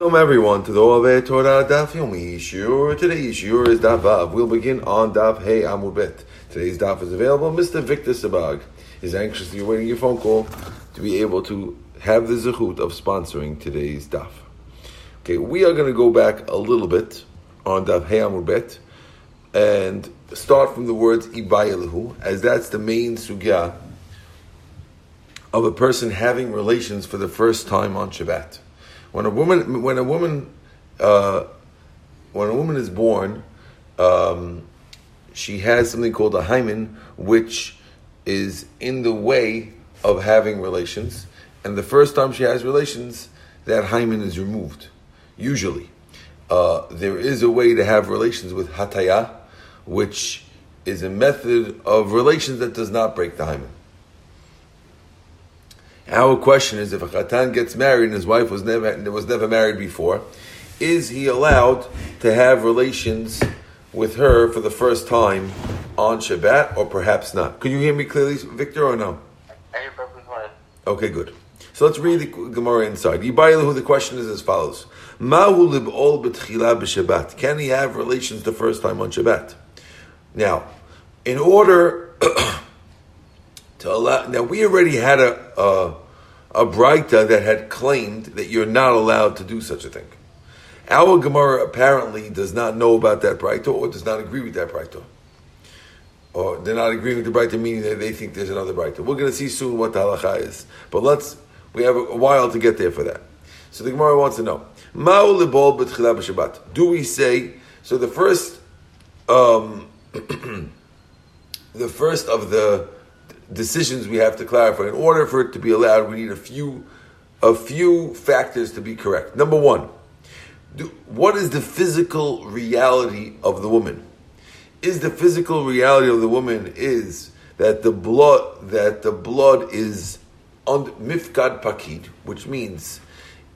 Welcome everyone to the Ove Torah Daf Yomi. Today's Shiur is Daf Vav. We'll begin on Daf Hey Amud Bet. Today's Daf is available. Mr. Victor Sabag is anxiously awaiting your phone call to be able to have the zechut of sponsoring today's Daf. Okay, we are going to go back a little bit on Daf Hey Amud Bet and start from the words Ibayilahu, as that's the main sugya of a person having relations for the first time on Shabbat. When a woman, when a woman, uh, when a woman is born, um, she has something called a hymen, which is in the way of having relations. And the first time she has relations, that hymen is removed. Usually, uh, there is a way to have relations with hataya, which is a method of relations that does not break the hymen. Our question is: If a chatan gets married and his wife was never was never married before, is he allowed to have relations with her for the first time on Shabbat, or perhaps not? Could you hear me clearly, Victor, or no? Okay, good. So let's read the Gemara inside. Yibayilahu, the question is as follows: Mahu lib'ol b'tchila b'Shabbat? Can he have relations the first time on Shabbat? Now, in order to allow. Now we already had a a, a brayta that had claimed that you're not allowed to do such a thing. Our Gemara apparently does not know about that brayta or does not agree with that brayta. Or they're not agreeing with the brayta, meaning that they think there's another brayta. We're going to see soon what the halacha is, but let's. We have a while to get there for that. So the Gemara wants to know. Do we say so? The first, um, the first of the decisions we have to clarify. In order for it to be allowed, we need a few, a few factors to be correct. Number one, do, what is the physical reality of the woman? Is the physical reality of the woman is that the blood that the blood is on mifkad pakid, which means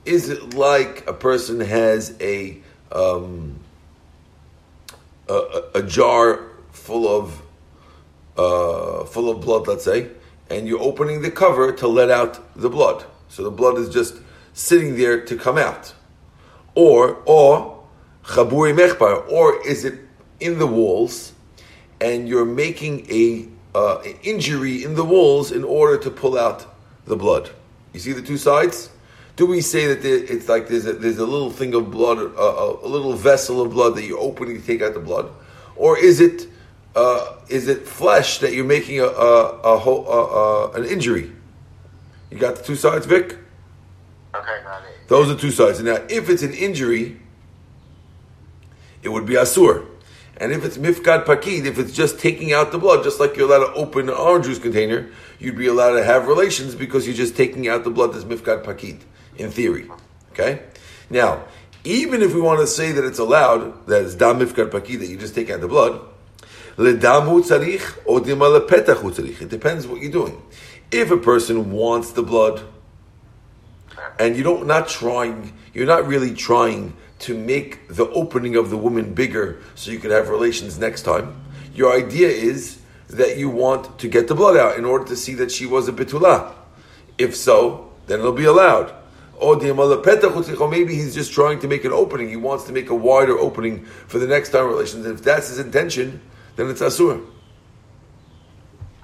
is it like a person has a um, a, a jar full of uh, full of blood, let's say, and you're opening the cover to let out the blood. So the blood is just sitting there to come out. Or, or, chaburi mechbar, or is it in the walls and you're making a uh, injury in the walls in order to pull out the blood? You see the two sides? Do we say that there, it's like there's a, there's a little thing of blood, a, a, a little vessel of blood that you're opening to take out the blood? Or is it uh, is it flesh that you're making a, a, a whole a, an injury? You got the two sides, Vic. Okay, got it. Those are two sides. Now, if it's an injury, it would be asur. And if it's mifkad pakid, if it's just taking out the blood, just like you're allowed to open an orange juice container, you'd be allowed to have relations because you're just taking out the blood that's mifkad pakid, in theory. Okay? Now, even if we want to say that it's allowed, that it's dam mifkad pakid, that you just take out the blood, it depends what you're doing. If a person wants the blood, and you don't not trying, you're not really trying to make the opening of the woman bigger so you can have relations next time. Your idea is that you want to get the blood out in order to see that she was a bitula. If so, then it'll be allowed. Or maybe he's just trying to make an opening. He wants to make a wider opening for the next time relations. If that's his intention, then it's asur.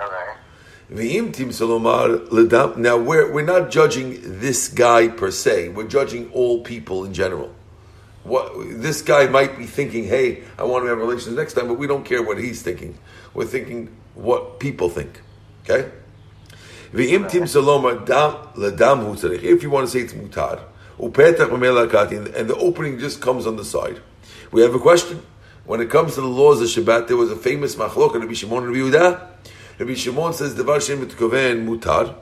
Okay. Now we're we're not judging this guy per se. We're judging all people in general. What this guy might be thinking, hey, I want to have relations next time, but we don't care what he's thinking. We're thinking what people think. Okay. If you want to say it's mutar, and the opening just comes on the side, we have a question. When it comes to the laws of Shabbat, there was a famous machlok Rabbi Shimon and Rabbi Yehuda. Rabbi Shimon says Devar Shem Mitkoven Mutar,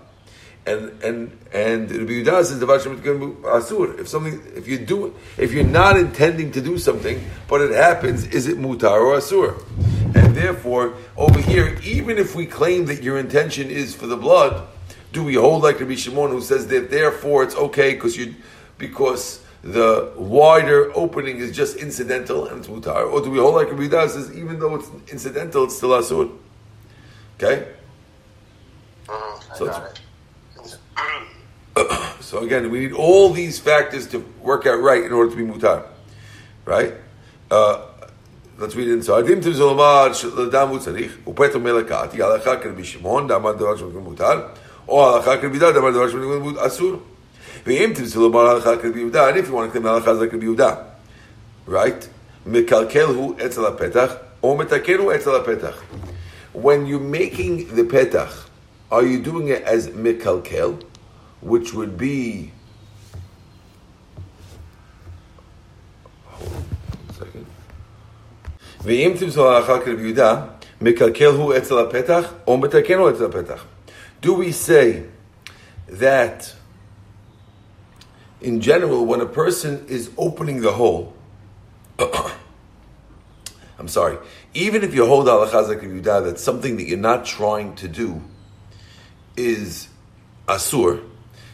and and and Rabbi Yehuda says Devar Shem Mitkoven Asur. If something, if you do, if you're not intending to do something, but it happens, is it Mutar or Asur? And therefore, over here, even if we claim that your intention is for the blood, do we hold like Rabbi Shimon who says that therefore it's okay because you because the wider opening is just incidental and it's mutar, or do we hold like Rabbi Yehuda says even though it's incidental, it's still asur? Okay. Mm-hmm. So, it's, So again, we need all these factors to work out right in order to be mutar, right? Uh, let's read it inside. Adim tim zolomad l'dam hu tzarich upeto melakati halacha can be shimon damar davar shemekun mutar or halacha can be da damar davar shemekun asur. Ve'im tim zolomad halacha can be yuda and if you want to claim halacha that can be yuda, right? Mekalkel hu etzel petach or metakel hu etzel petach. When you're making the petach, are you doing it as mekalkel, which would be ואם תמסור ההלכה כרבי יהודה, מקלקל הוא אצל הפתח, או מתקן הוא אצל הפתח. Do we say that in general, when a person is opening the hole, I'm sorry, even if you hold halakha zakir that something that you're not trying to do is asur,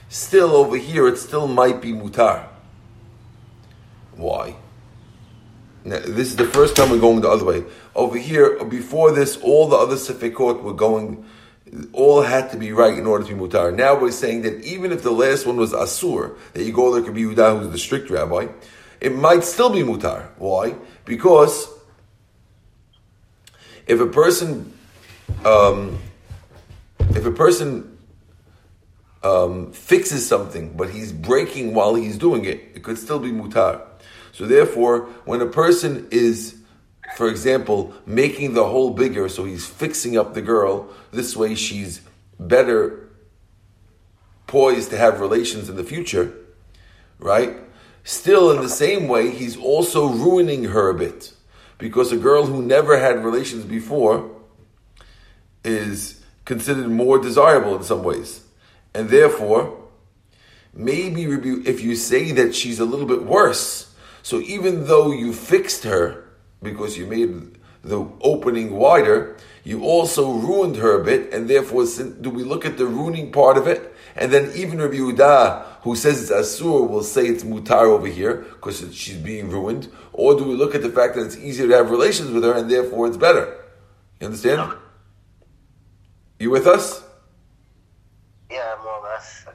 still over here it still might be mutar. Why? Now, this is the first time we're going the other way. Over here, before this, all the other sefekot were going, all had to be right in order to be mutar. Now we're saying that even if the last one was asur, that you go there could be Yehuda, who's the strict rabbi, it might still be mutar. Why? Because if a person, um, if a person um, fixes something, but he's breaking while he's doing it, it could still be mutar. So therefore, when a person is, for example, making the hole bigger, so he's fixing up the girl, this way she's better poised to have relations in the future, right? Still, in the same way, he's also ruining her a bit. Because a girl who never had relations before is considered more desirable in some ways. And therefore, maybe if you say that she's a little bit worse, so even though you fixed her because you made the opening wider, you also ruined her a bit, and therefore, do we look at the ruining part of it? And then even Rabbi Yehuda, who says it's asur, will say it's mutar over here because she's being ruined. Or do we look at the fact that it's easier to have relations with her, and therefore it's better? You understand? You with us? Yeah, more or less.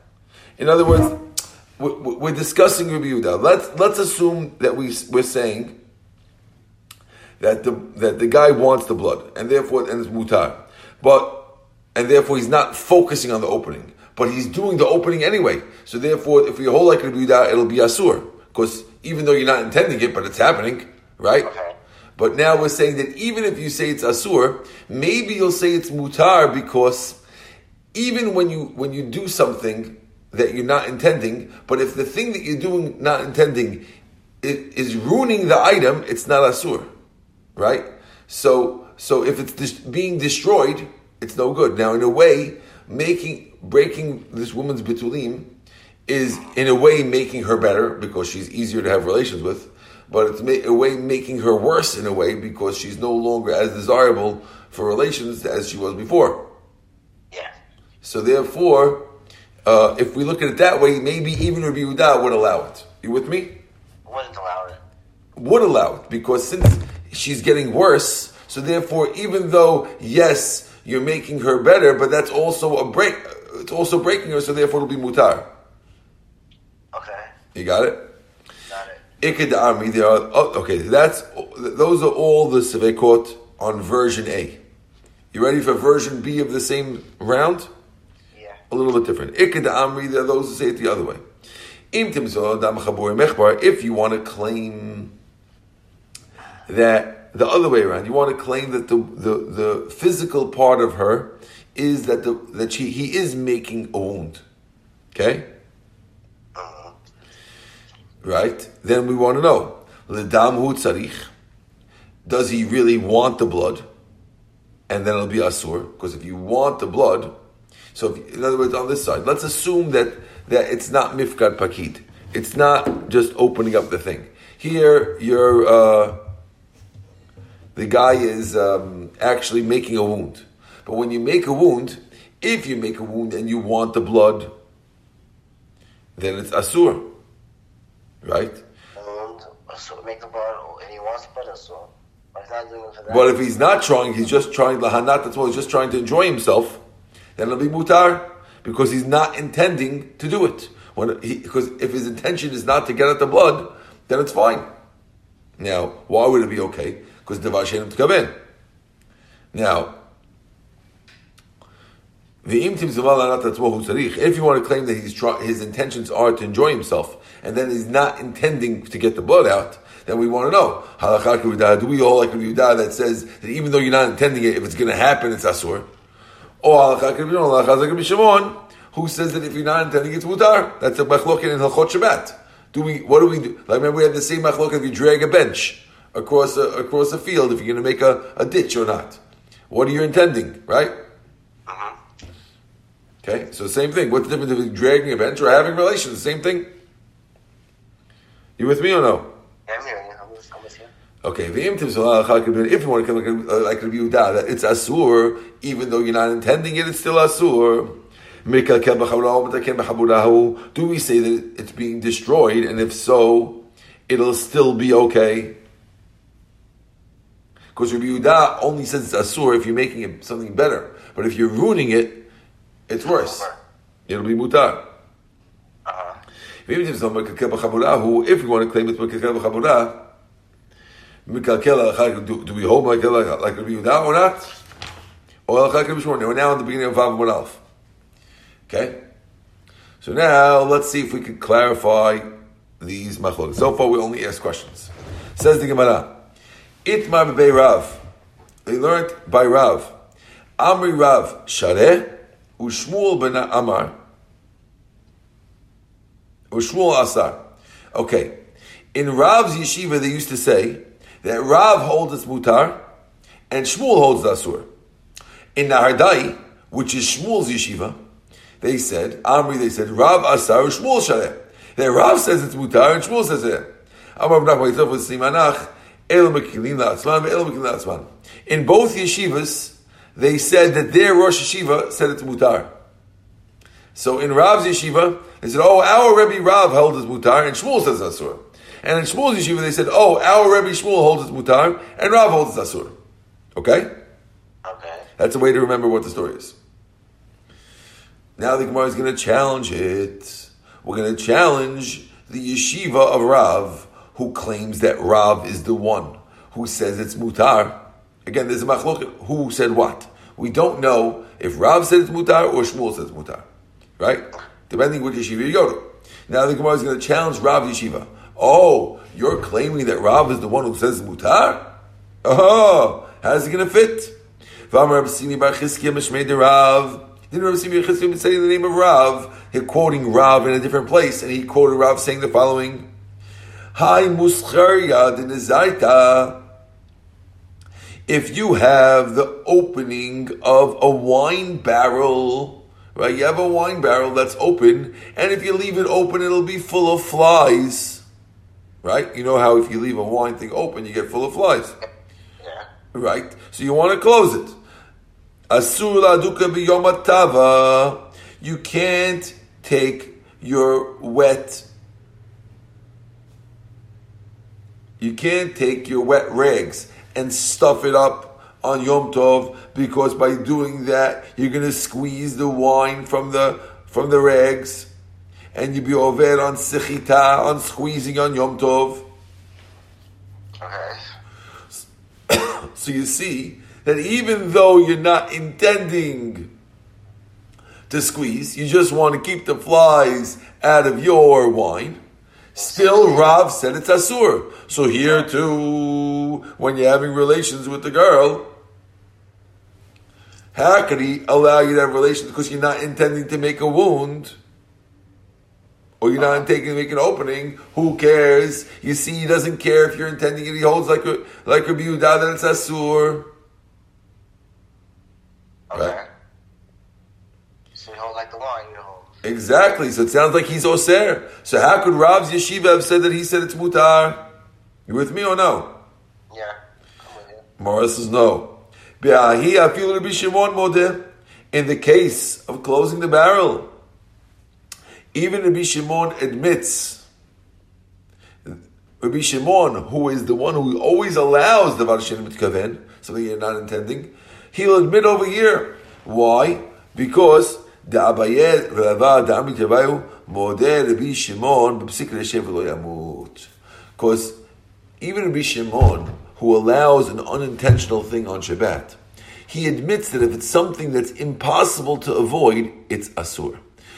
In other words, we're discussing Rabbi Yehuda. Let's let's assume that we we're saying that the that the guy wants the blood and therefore and it's mutar, but and therefore he's not focusing on the opening, but he's doing the opening anyway. So therefore, if you hold like Rabbi it'll be asur because even though you're not intending it, but it's happening, right? Okay. But now we're saying that even if you say it's asur, maybe you'll say it's mutar because even when you when you do something that you're not intending, but if the thing that you're doing not intending is ruining the item, it's not asur, right? So, so if it's dis- being destroyed, it's no good. Now, in a way, making breaking this woman's bitulim is in a way making her better because she's easier to have relations with, but it's ma- a way making her worse in a way because she's no longer as desirable for relations as she was before. Yeah. So therefore, uh, if we look at it that way, maybe even Rabbi Yehuda would allow it. You with me? Wouldn't allow it. Would allow it because since she's getting worse, so therefore, even though yes, you're making her better, but that's also a break. It's also breaking her, so therefore it'll be mutar. Okay. You got it? Got it. Army. There are oh, okay. That's those are all the sevekot on version A. You ready for version B of the same round? Yeah. a little bit different. Iked Amri, there are those who say it the other way. Im dam chabur mechbar, if you want to claim that the other way around, you want to claim that the, the, the physical part of her is that the that she he is making a wound. Okay? Uh-huh. Right? Then we want to know. L'dam hu tzarich. Does he really want the blood? And then it'll be asur. Because if you want the blood, so if, in other words, on this side, let's assume that, that it's not mifkad pakid. It's not just opening up the thing. Here, you're, uh, the guy is um, actually making a wound. But when you make a wound, if you make a wound and you want the blood, then it's asur. Right? And make the blood, and he wants blood, so. But he's not doing it for that. But if he's not trying, he's just trying lahanat, that's why he's just trying to enjoy himself, then it'll be mutar because he's not intending to do it. When he, because if his intention is not to get at the blood, then it's fine. Now, why would it be okay? Because devar shenim tkaven. Now, if you want to claim that he's try, his intentions are to enjoy himself, and then he's not intending to get the blood out, then we want to know. Do we all like Rabbi that says that even though you're not intending it, if it's going to happen, it's asur? Or who says that if you're not intending it's mutar. That's a machloket in Halchot Shabbat. Do we? What do we do? Like remember, we had the same machloket if you drag a bench across a, across a field, if you're going to make a, a ditch or not. What are you intending, right? Uh-huh. Okay, so same thing. What's the difference between dragging a bench or having relations? Same thing. You with me or no? Yeah, I'm you. I'm with, I'm with you. Okay, if you want to come like, uh, like Rabbi Yehuda, that it's asur, even though you're not intending it, it's still asur. Do we say that it's being destroyed, and if so, it'll still be okay? Because Rabbi Yehuda only says it's asur if you're making it something better, but if you're ruining it, it's worse. It'll be mutar. Uh-huh. If we want to claim it's mekakel b'chabura, mekakel do, we hold mekakel like, Rabbi Yehuda or not? Or like Rabbi? We're now in the beginning of Vav Alf. Okay. So now let's see if we can clarify these machlok. So far, we only ask questions. Says the Gemara, Itmar b'bei Rav. They learned by Rav. Amri Rav Shareh u'Shmuel ben Amar u'Shmuel Asar. Okay. In Rav's yeshiva, they used to say that Rav holds its mutar and Shmuel holds the asur. In Nahardai, which is Shmuel's yeshiva, they said, Amri, they said, Rav Asar Shmuel Shaleh. That Rav says it's mutar and Shmuel says it. Amar Simanach, El Mekilin La'atzman, El Mekilin La'atzman. In both yeshivas, they said that their Rosh Yeshiva said it's mutar. So in Rav's yeshiva, they said, oh, our Rebbe Rav held as mutar, and Shmuel says asur. And in Shmuel's yeshiva, they said, oh, our Rebbe Shmuel holds as mutar, and Rav holds as asur. Okay? Okay. That's a way to remember what the story is. Now the Gemara is going to challenge it. We're going to challenge the yeshiva of Rav, who claims that Rav is the one who says it's mutar. Again, there's a machloket. Who said what? We don't know if Rav said it's mutar or Shmuel says mutar. Right? Depending which yeshiva you go to. Now the Gemara is going to challenge Rav yeshiva. Oh, you're claiming that Rav is the one who says mutar? Oh, how's it going to fit? Rav. Didn't Rabbi Simi bar say the name of Rav? He's quoting Rav in a different place, and he quoted Rav saying the following: Hi muscharya zaita. If you have the opening of a wine barrel, right? You have a wine barrel that's open, and if you leave it open, it'll be full of flies, right? You know how if you leave a wine thing open, you get full of flies. Yeah. Right? So you want to close it. Asur laduka biyomatava. You can't take your wet. You can't take your wet rags and stuff it up on Yom Tov because by doing that you're going to squeeze the wine from the from the rags, and you'll be over on sechita on squeezing on Yom Tov. Okay. So you see that even though you're not intending to squeeze, you just want to keep the flies out of your wine. Still, Rav said it's asur. So here too, when you're having relations with the girl, how could he allow you to have relations because you're not intending to make a wound? Or you're not intending to make an opening, who cares? You see, he doesn't care if you're intending it. He holds like a, like Rabbi Yehuda that it's asur. Okay. Right. So you hold like the wine, you hold. Exactly. So it sounds like he's oser. So how could Rav's yeshiva have said that he said it's mutar? You with me or no? Yeah. I'm with you. Morris says no. Be'ahi afil Rabbi Shimon modeh. In the case of closing the barrel, even Rabbi Shimon admits. Rabbi Shimon, who is the one who always allows the Varshin Mitkaven, something you're not intending, he'll admit over here. Why? Because דאביי רבה דעמית רביו מודה רבי שמעון בפסיק לשב ולא ימות. Because even Rabbi Shimon, who allows an unintentional thing on Shabbat, he admits that if it's something that's impossible to avoid, it's asur.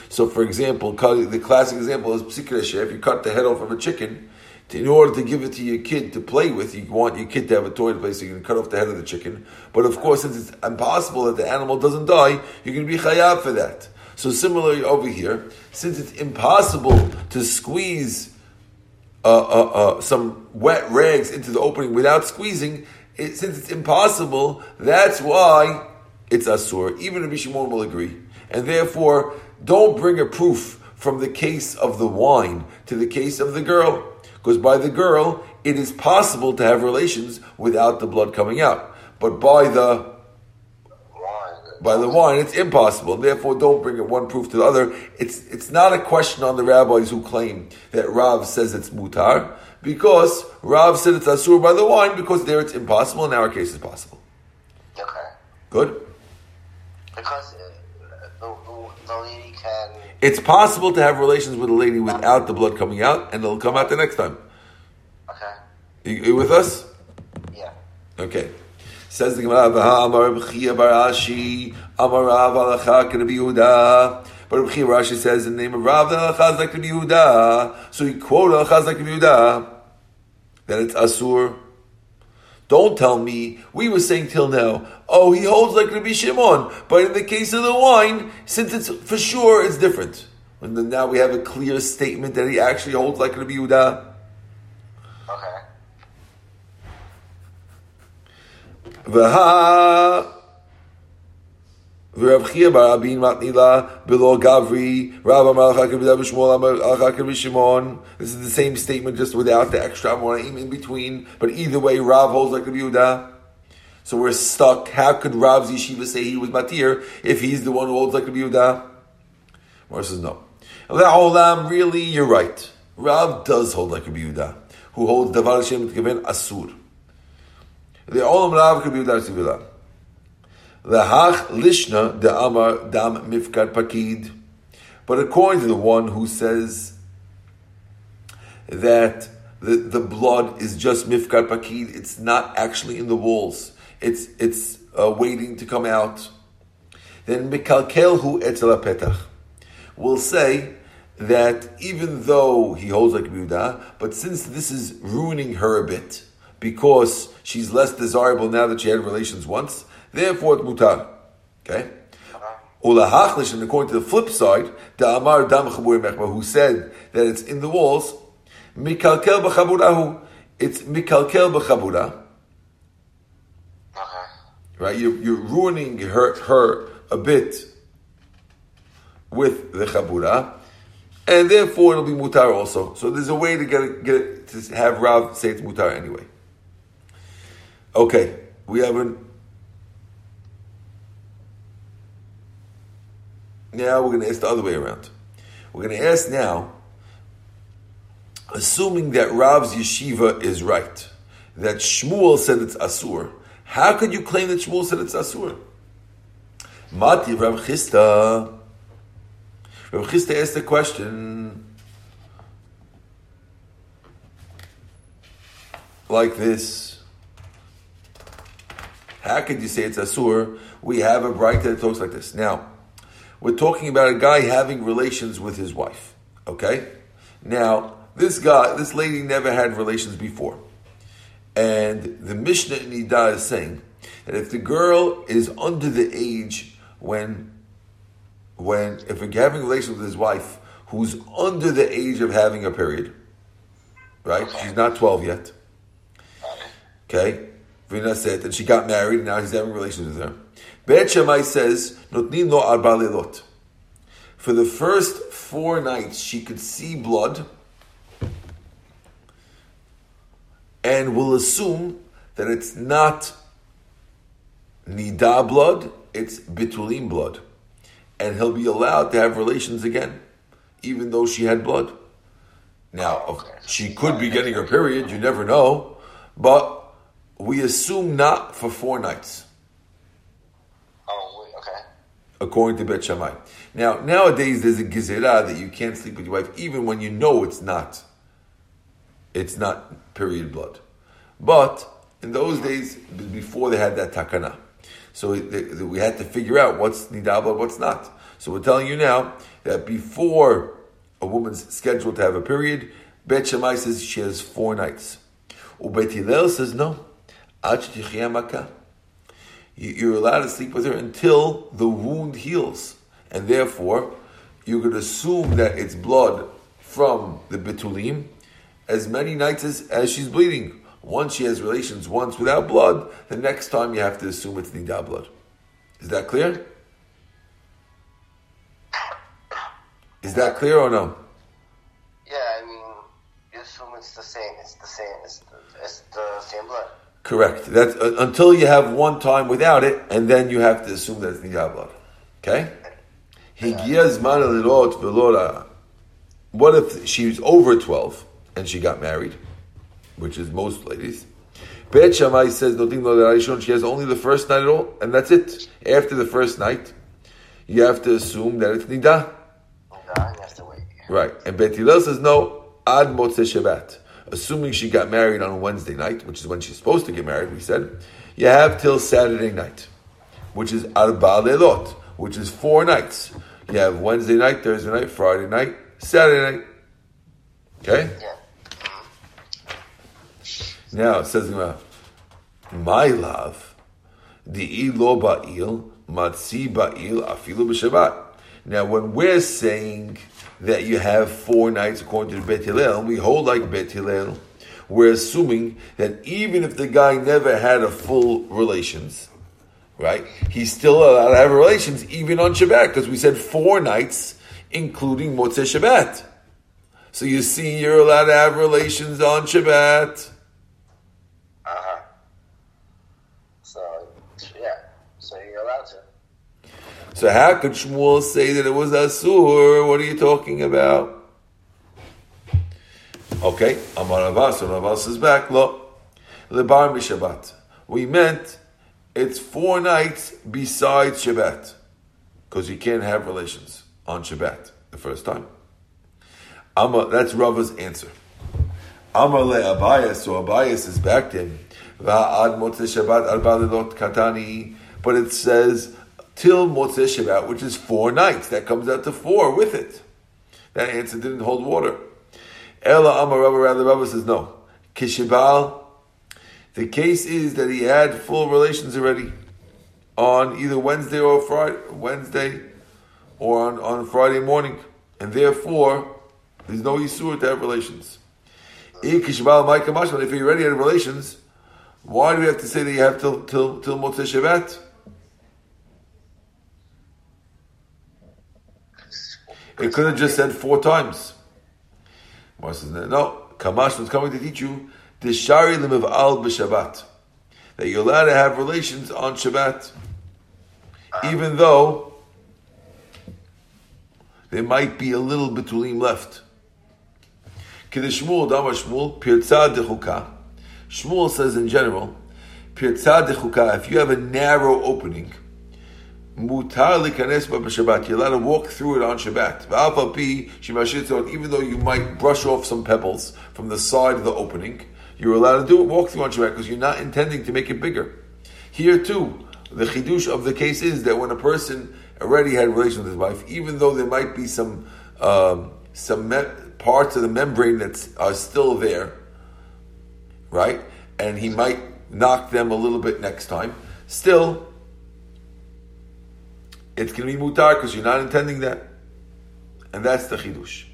So, for example, the classic example is psikra if you cut the head off of a chicken, in order to give it to your kid to play with, you want your kid to have a toy to play, so you can cut off the head of the chicken. But of course, since it's impossible that the animal doesn't die, you're going to be chayav for that. So similarly over here, since it's impossible to squeeze uh, uh, uh, some wet rags into the opening without squeezing, it, since it's impossible, that's why it's asur. Even Rabbi Shimon will agree, and therefore don't bring a proof from the case of the wine to the case of the girl, because by the girl it is possible to have relations without the blood coming out, but by the by the wine, it's impossible. Therefore, don't bring it one proof to the other. It's it's not a question on the rabbis who claim that Rav says it's mutar, because Rav said it's asur by the wine, because there it's impossible. In our case, it's possible. Okay. Good. Because the, the lady can. It's possible to have relations with a lady without the blood coming out, and it'll come out the next time. Okay. You, you with us? Yeah. Okay. Says the Gemara, Amar B'chia Barashi, Amar Rav Alacha Rabbi Yehuda. But Rabbi Rashi says in the name of Rav Alacha is like Rabbi Yehuda. So he quoted Alacha Rabbi Yehuda. That it's Asur. Don't tell me, we were saying till now, oh, he holds like Rabbi Shimon. But in the case of the wine, since it's for sure, it's different. And then now we have a clear statement that he actually holds like Rabbi Yehuda. Okay. V'Rav Chia bar Abin Matnila below Gavri Rav Amar Chakir B'Dav Shmuel B'Shimon. This is the same statement, just without the extra Amoraim in between. But either way, Rav holds like Rabbi Yehuda. So we're stuck. How could Rav's yeshiva say he was matir if he's the one who holds like Rabbi Yehuda? Mar says no. Olam, really, you're right. Rav does hold like Rabbi Yehuda, who holds Davar Hashem Asur. The Olam Rav could be without Sivila. The Hach Lishna the Amar Dam Mifkar Pakid. But according to the one who says that the, the blood is just Mifkar Pakid, it's not actually in the walls, it's, it's uh, waiting to come out, then Mikalkel Hu Etzel Petach will say that even though he holds like Yehuda, but since this is ruining her a bit, because she's less desirable now that she had relations once. Therefore, it's mutar. Okay? Ulahachlish, and according to the flip side, the Amar Dam who said that it's in the walls, Mikalkel b'chaburahu. It's Mikalkel b'chabura. Uh-huh. Right? You're, you're ruining her, her a bit with the chabura, and therefore it'll be mutar also. So there's a way to get it, get it, to have Rav say it's mutar anyway. Okay, we have an. Now we're going to ask the other way around. We're going to ask now, assuming that Rav's yeshiva is right, that Shmuel said it's asur. How could you claim that Shmuel said it's asur? Mati Rav Chisda. Rav Chisda asked the question like this. How could you say it's asur? We have a bright that talks like this. Now, we're talking about a guy having relations with his wife. Okay? Now, this guy, this lady never had relations before. And the Mishnah in Nida is saying that if the girl is under the age when, when if we're having relations with his wife, who's under the age of having a period, right? She's not 12 yet. Okay? Vina said that she got married and now he's having relations with her. Bet Shammai says, Notnin lo arba lelot. For the first four nights, she could see blood and will assume that it's not nida blood, it's bitulim blood. And he'll be allowed to have relations again, even though she had blood. Now, she could be getting her period, you never know, but we assume not for four nights. According to Bet Shammai. Now, nowadays there's a gezerah that you can't sleep with your wife even when you know it's not. It's not period blood. But in those days, before they had that takana, so we had to figure out what's nidah blood, what's not. So we're telling you now that before a woman's scheduled to have a period, Bet Shammai says she has four nights. Ubet Hillel says no. You're allowed to sleep with her until the wound heals. And therefore, you could assume that it's blood from the betulim as many nights as, as she's bleeding. Once she has relations once without blood, the next time you have to assume it's nidah blood. Is that clear? Is that clear or no? Yeah, I mean, you assume it's the same. It's the same. It's the, it's the same blood. Correct. That's uh, until you have one time without it, and then you have to assume that it's nidah blood. Okay. What if she's over twelve and she got married, which is most ladies? Bet Shammai says she has only the first night at all, and that's it. After the first night, you have to assume that it's nidah. Right. And Bet Hillel says no, ad motzei Shabbat. Assuming she got married on Wednesday night, which is when she's supposed to get married, we said, you have till Saturday night, which is arba lelot, which is four nights. You have Wednesday night, Thursday night, Friday night, Saturday night. Okay? Now it says, my love, the ilo ba'il, matzi ba'il, afilu b'shabbat. Now, when we're saying that you have four nights according to Bet Hillel, we hold like Bet Hillel, we're assuming that even if the guy never had a full relations, right, he's still allowed to have relations even on Shabbat, because we said four nights, including Motzei Shabbat. So you see, you're allowed to have relations on Shabbat. Uh-huh. So, yeah, so you're allowed to. So how could Shmuel say that it was Asur? What are you talking about? Okay, Amar and Abbas is back. Look, Lebar Shabbat. We meant it's four nights besides Shabbat. Because you can't have relations on Shabbat the first time. Amar, that's Rava's answer. Amar le Abayas, so Abayas is back to him. Va'ad Shabbat katani. But it says till Motzei Shabbat, which is four nights. That comes out to four with it. That answer didn't hold water. Ella Amar Rabba, rather Rabba says no. Kishibal, the case is that he had full relations already on either Wednesday or Friday, Wednesday or on, on Friday morning. And therefore, there's no Yisur to have relations. If you already had relations, why do we have to say that you have till, till, till Motzei Shabbat? It could have just said four times. Mar says, no, Kamash was coming to teach you the Shari of Al B'Shabbat. That you're allowed to have relations on Shabbat. Even though there might be a little betulim left. Shmuel, Damar Shmuel, Pirza Dechuka. Shmuel says in general, Pirza Dechuka, if you have a narrow opening, mutar likanes b'Shabbat. You're allowed to walk through it on Shabbat. Even though you might brush off some pebbles from the side of the opening, you're allowed to do it, walk through on Shabbat because you're not intending to make it bigger. Here too, the chidush of the case is that when a person already had relations with his wife, even though there might be some um, some me- parts of the membrane that are still there, right, and he might knock them a little bit next time, still it's going to be mutar because you're not intending that. And that's the chidush.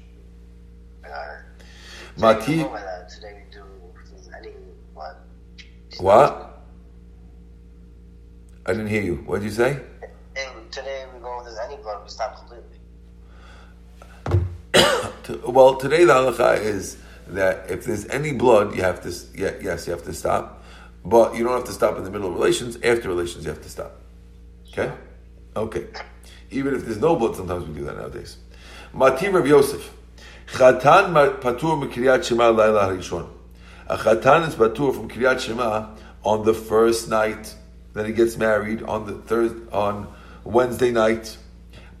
Uh, Mati. What? I didn't hear you. What did you say? Today we go, if there's any blood, we stop completely. well, today the halacha is that if there's any blood, you have to, yeah, yes, you have to stop. But you don't have to stop in the middle of relations. After relations, you have to stop. Okay? Okay. Even if there's no blood, sometimes we do that nowadays. Matim Rav Yosef. Chatan patur shema laila harishon. A chatan is patur from kriyat shema on the first night that he gets married on the third on Wednesday night.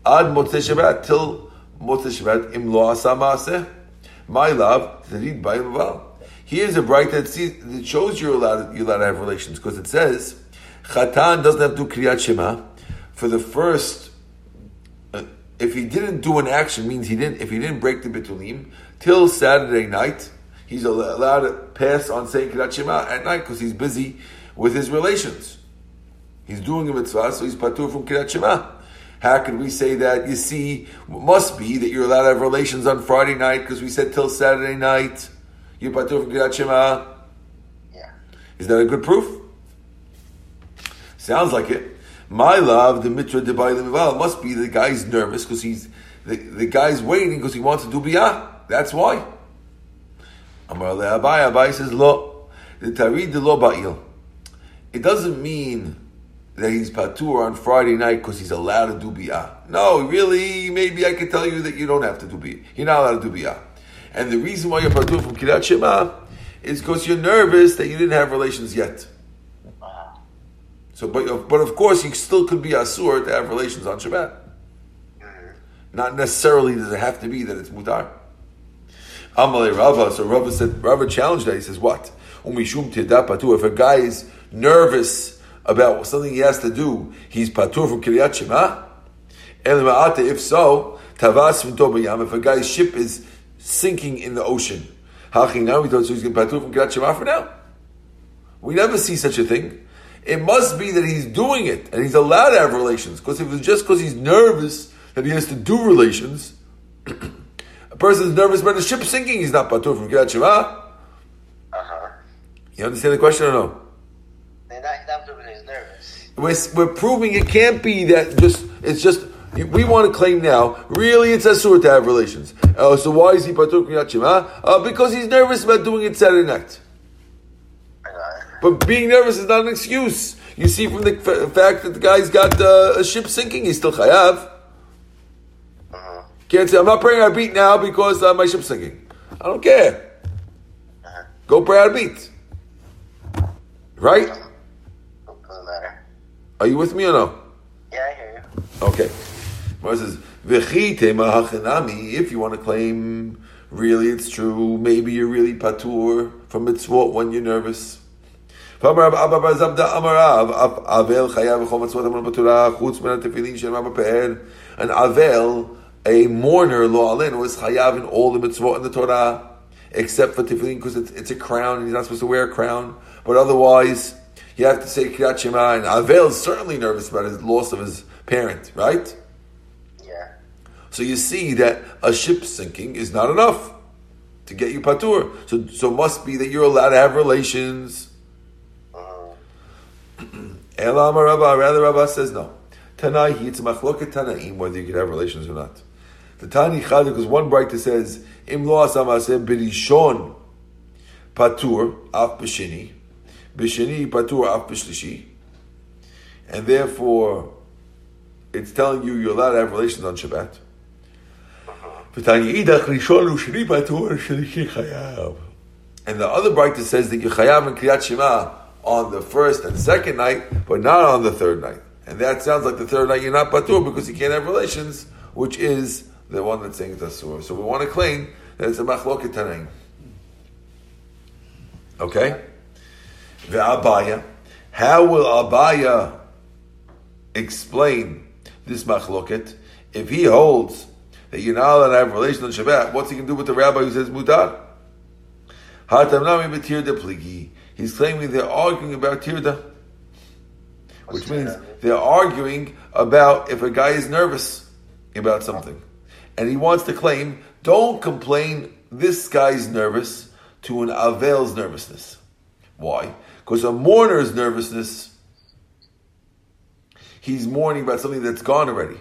Ad Motzei Shabbat till Motzei Shabbat im lo asa. My love, Tadid Bayim Val. Here's a bright that, sees, that shows you're allowed, you're allowed to have relations because it says Chatan doesn't have to do Shema for the first. Uh, if he didn't do an action, means he didn't. If he didn't break the bitulim till Saturday night, he's allowed to pass on saying Kriyat Shema at night because he's busy with his relations. He's doing a mitzvah, so he's patur from Kriyat Shema. How can we say that? You see, must be that you're allowed to have relations on Friday night because we said till Saturday night. You're patur from Kriyat Shema. Yeah. Is that a good proof? Sounds like it. My love, the mitra de must be the guy's nervous because he's the, the guy's waiting because he wants to do biyah. That's why. Amar le Abai, Abai says lo. The tarid lo ba'il. It doesn't mean that he's patur on Friday night because he's allowed to do biyah. No, really, maybe I could tell you that you don't have to do biyah. You're not allowed to do biyah. And the reason why you're patur from Kirat Shema is because you're nervous that you didn't have relations yet. So, but, but of course, you still could be asur to have relations on Shabbat. mhm. Not necessarily does it have to be that it's mutar. Amalei Rava, so Rava said, Rava challenged that. He says, what? Umishum patur. If a guy is nervous about something he has to do, he's patur from Kiryat Shema? If so, tavas b'yam. If a guy's ship is sinking in the ocean, hachi now we thought so he's going to patur from Kiryat Shema for now. We never see such a thing. It must be that he's doing it and he's allowed to have relations. Because if it's just because he's nervous that he has to do relations, a person is nervous about the ship sinking, he's not patur from Kiryat Shema. Uh-huh. You understand the question or no? Then that, that nervous. We're, we're proving it can't be that just, it's just, we want to claim now, really it's asur to have relations. Oh, so why is he patur from Kiryat Shema? Uh, because he's nervous about doing it Saturday night. I got it. But being nervous is not an excuse. You see from the f- fact that the guy's got uh, a ship sinking, he's still chayav. Mhm. Can't say, I'm not praying our beat now because uh, my ship's sinking. I don't care. Uh-huh. Go pray our beat. Right? Matter. Are you with me or no? Yeah, I hear you. Okay. Gemara says, "V'chi tema. If you want to claim, really, it's true. Maybe you're really patur from mitzvot when you're nervous. V'amar Abba Bar Zabda Amar Rav, Av- Avel chayav v'chol mitzvot amar b'torah chutz min tefillin she'emar b'pe'er. An Avel, a mourner, lo alen, was chayav in all the mitzvot in the Torah, except for tefillin because it's, it's a crown and he's not supposed to wear a crown. But otherwise, you have to say Kriyat Shema. And Avel is certainly nervous about his loss of his parent, right? Yeah. So you see that a ship sinking is not enough to get you patur. So, so it must be that you're allowed to have relations. Elam Rabba, rather Rabba says no. Tanai, it's machloket Tanaim whether you could have relations or not. The Tani Chad, because one brighter says, Im lo asamase birishon patur af b'shini, b'shini patur af b'shlishi, and therefore it's telling you you're allowed to have relations on Shabbat. And the other brighter says that you're chayav in Kriyat Shema on the first and second night, but not on the third night. And that sounds like the third night you're not patur because you can't have relations, which is the one that's saying it's asur. So we want to claim that it's a machloket tanaim. Okay? The Abaya. How will Abaya explain this machloket if he holds that you're not allowed to have relations on Shabbat? What's he going to do with the rabbi who says mutar? Pligi. He's claiming they're arguing about tirda, which means they're arguing about if a guy is nervous about something, and he wants to claim, don't complain. This guy's nervous to an avel's nervousness. Why? Because a mourner's nervousness, he's mourning about something that's gone already.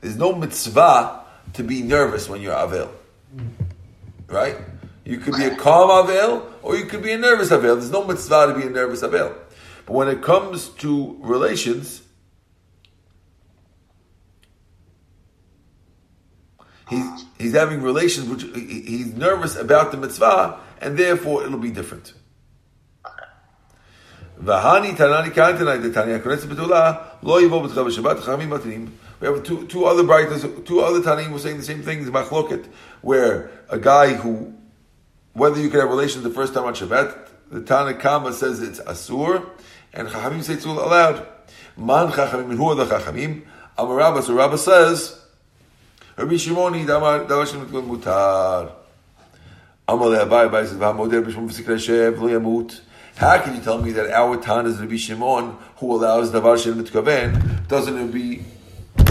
There's no mitzvah to be nervous when you're avel. Mm. Right? You could be a calm avel or you could be a nervous avel. There's no mitzvah to be a nervous avel. But when it comes to relations, he's, he's having relations which he's nervous about the mitzvah and therefore it'll be different. We have two, two other brighters, two other tanim were saying the same thing machloket, where a guy who, whether you can have relations the first time on Shabbat, the Tana Kama says it's asur, and Chachamim say it's allowed. Man Chachamim, who are the Chachamim? Amar Rabba, so Rabba says, Rabbi Shimoni, Davashim Mutar. Amar Le'abai, Abai says, V'hamodeh b'shmum v'sikra shev, lo yamut. How can you tell me that our Tan is Rabbi Shimon, who allows Davar Shem Mitkaven? Doesn't Rabbi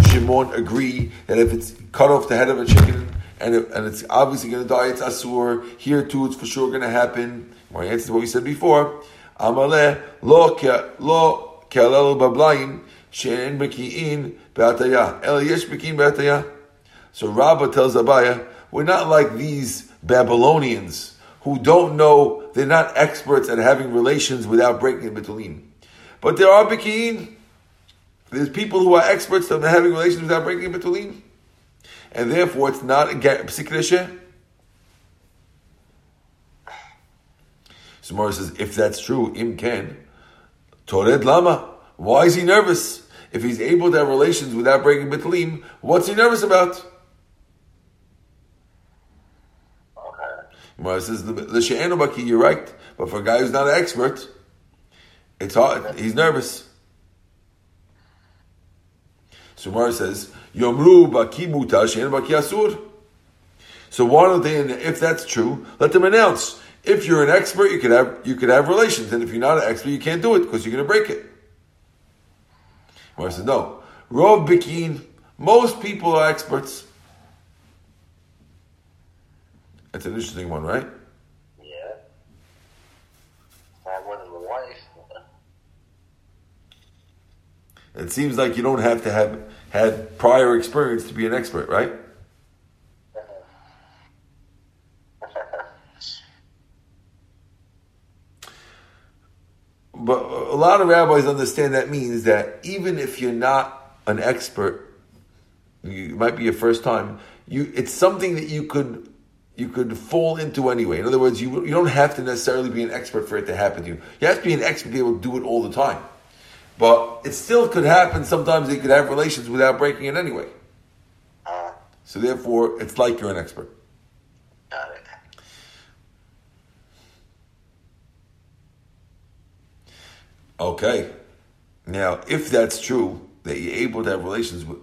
Shimon agree that if it's cut off the head of a chicken and, it, and it's obviously going to die, it's Asur. Here too, it's for sure going to happen. My answer is what we said before. Amaleh lo lo ke'alelu bablayim she'en beki'in be'ataya. El yesh beki'in be'ataya. So Rabbah tells Abaye, we're not like these Babylonians who don't know, they're not experts at having relations without breaking the betulim. But there are beki'in. There's people who are experts at having relations without breaking betulim. And therefore it's not a psik reisha. So Mara says, if that's true, im ken, tored lama. Why is he nervous? If he's able to have relations without breaking betulim, what's he nervous about? Gemara says the she'enu baki. You're right, but for a guy who's not an expert, it's hard. He's nervous. So Gemara says yomru baki muta she'enu baki asur. So why don't they? If that's true, let them announce. If you're an expert, you could have you could have relations, and if you're not an expert, you can't do it because you're going to break it. Gemara says no. Rov bikin. Most people are experts. That's an interesting one, right? Yeah. Not more than the wife. It seems like you don't have to have had prior experience to be an expert, right? But a lot of rabbis understand that means that even if you're not an expert, you might be your first time. You, it's something that you could you could fall into anyway. In other words, you, you don't have to necessarily be an expert for it to happen to you. You have to be an expert to be able to do it all the time. But it still could happen. Sometimes you could have relations without breaking it anyway. Uh, So therefore, it's like you're an expert. got it. Okay. Now, if that's true, that you're able to have relations with,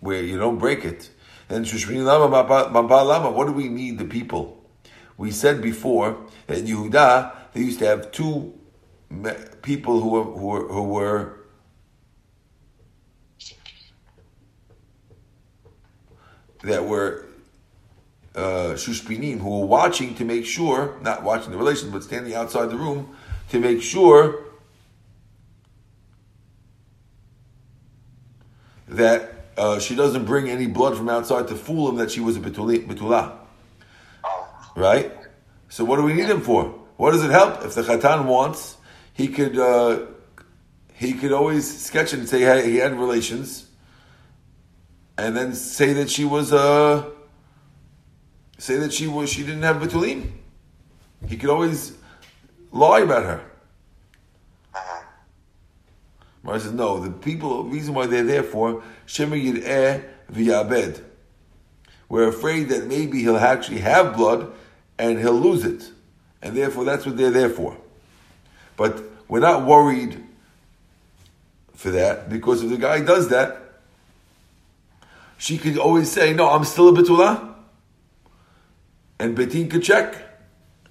where you don't break it, then Lama Mamba Lama, what do we need the people? We said before that in Yehuda, they used to have two people who were, who were, who were that were uh, Shushpinim, who were watching to make sure, not watching the relation, but standing outside the room to make sure that uh, she doesn't bring any blood from outside to fool him that she was a betulah. Oh, Right? So what do we need him for? What does it help? If the chatan wants, he could uh, he could always sketch it and say hey, he had relations, and then say that she was uh, say that she was she didn't have betulim. He could always lie about her. uh-huh. Mara says, no, the people, the reason why they're there for, Shema Yir'eh v'yabed. We're afraid that maybe he'll actually have blood and he'll lose it. And therefore, that's what they're there for. But we're not worried for that, because if the guy does that, she could always say, no, I'm still a Betula. And Betin could check.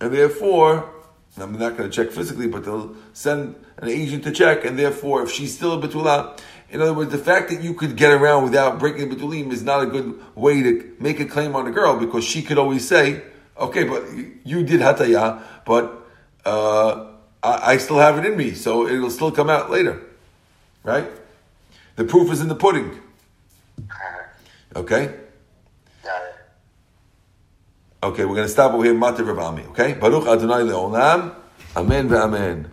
And therefore, I'm not going to check physically, but they'll send an agent to check, and therefore, if she's still a betula, in other words, the fact that you could get around without breaking the betulim is not a good way to make a claim on the girl because she could always say, "Okay, but you did hataya, but uh, I, I still have it in me, so it'll still come out later, right? The proof is in the pudding." Uh-huh. Okay. Okay, we're going to stop over here. Matir Rav Ami. Okay, Baruch Adonai Leolam. Amen ve'amen.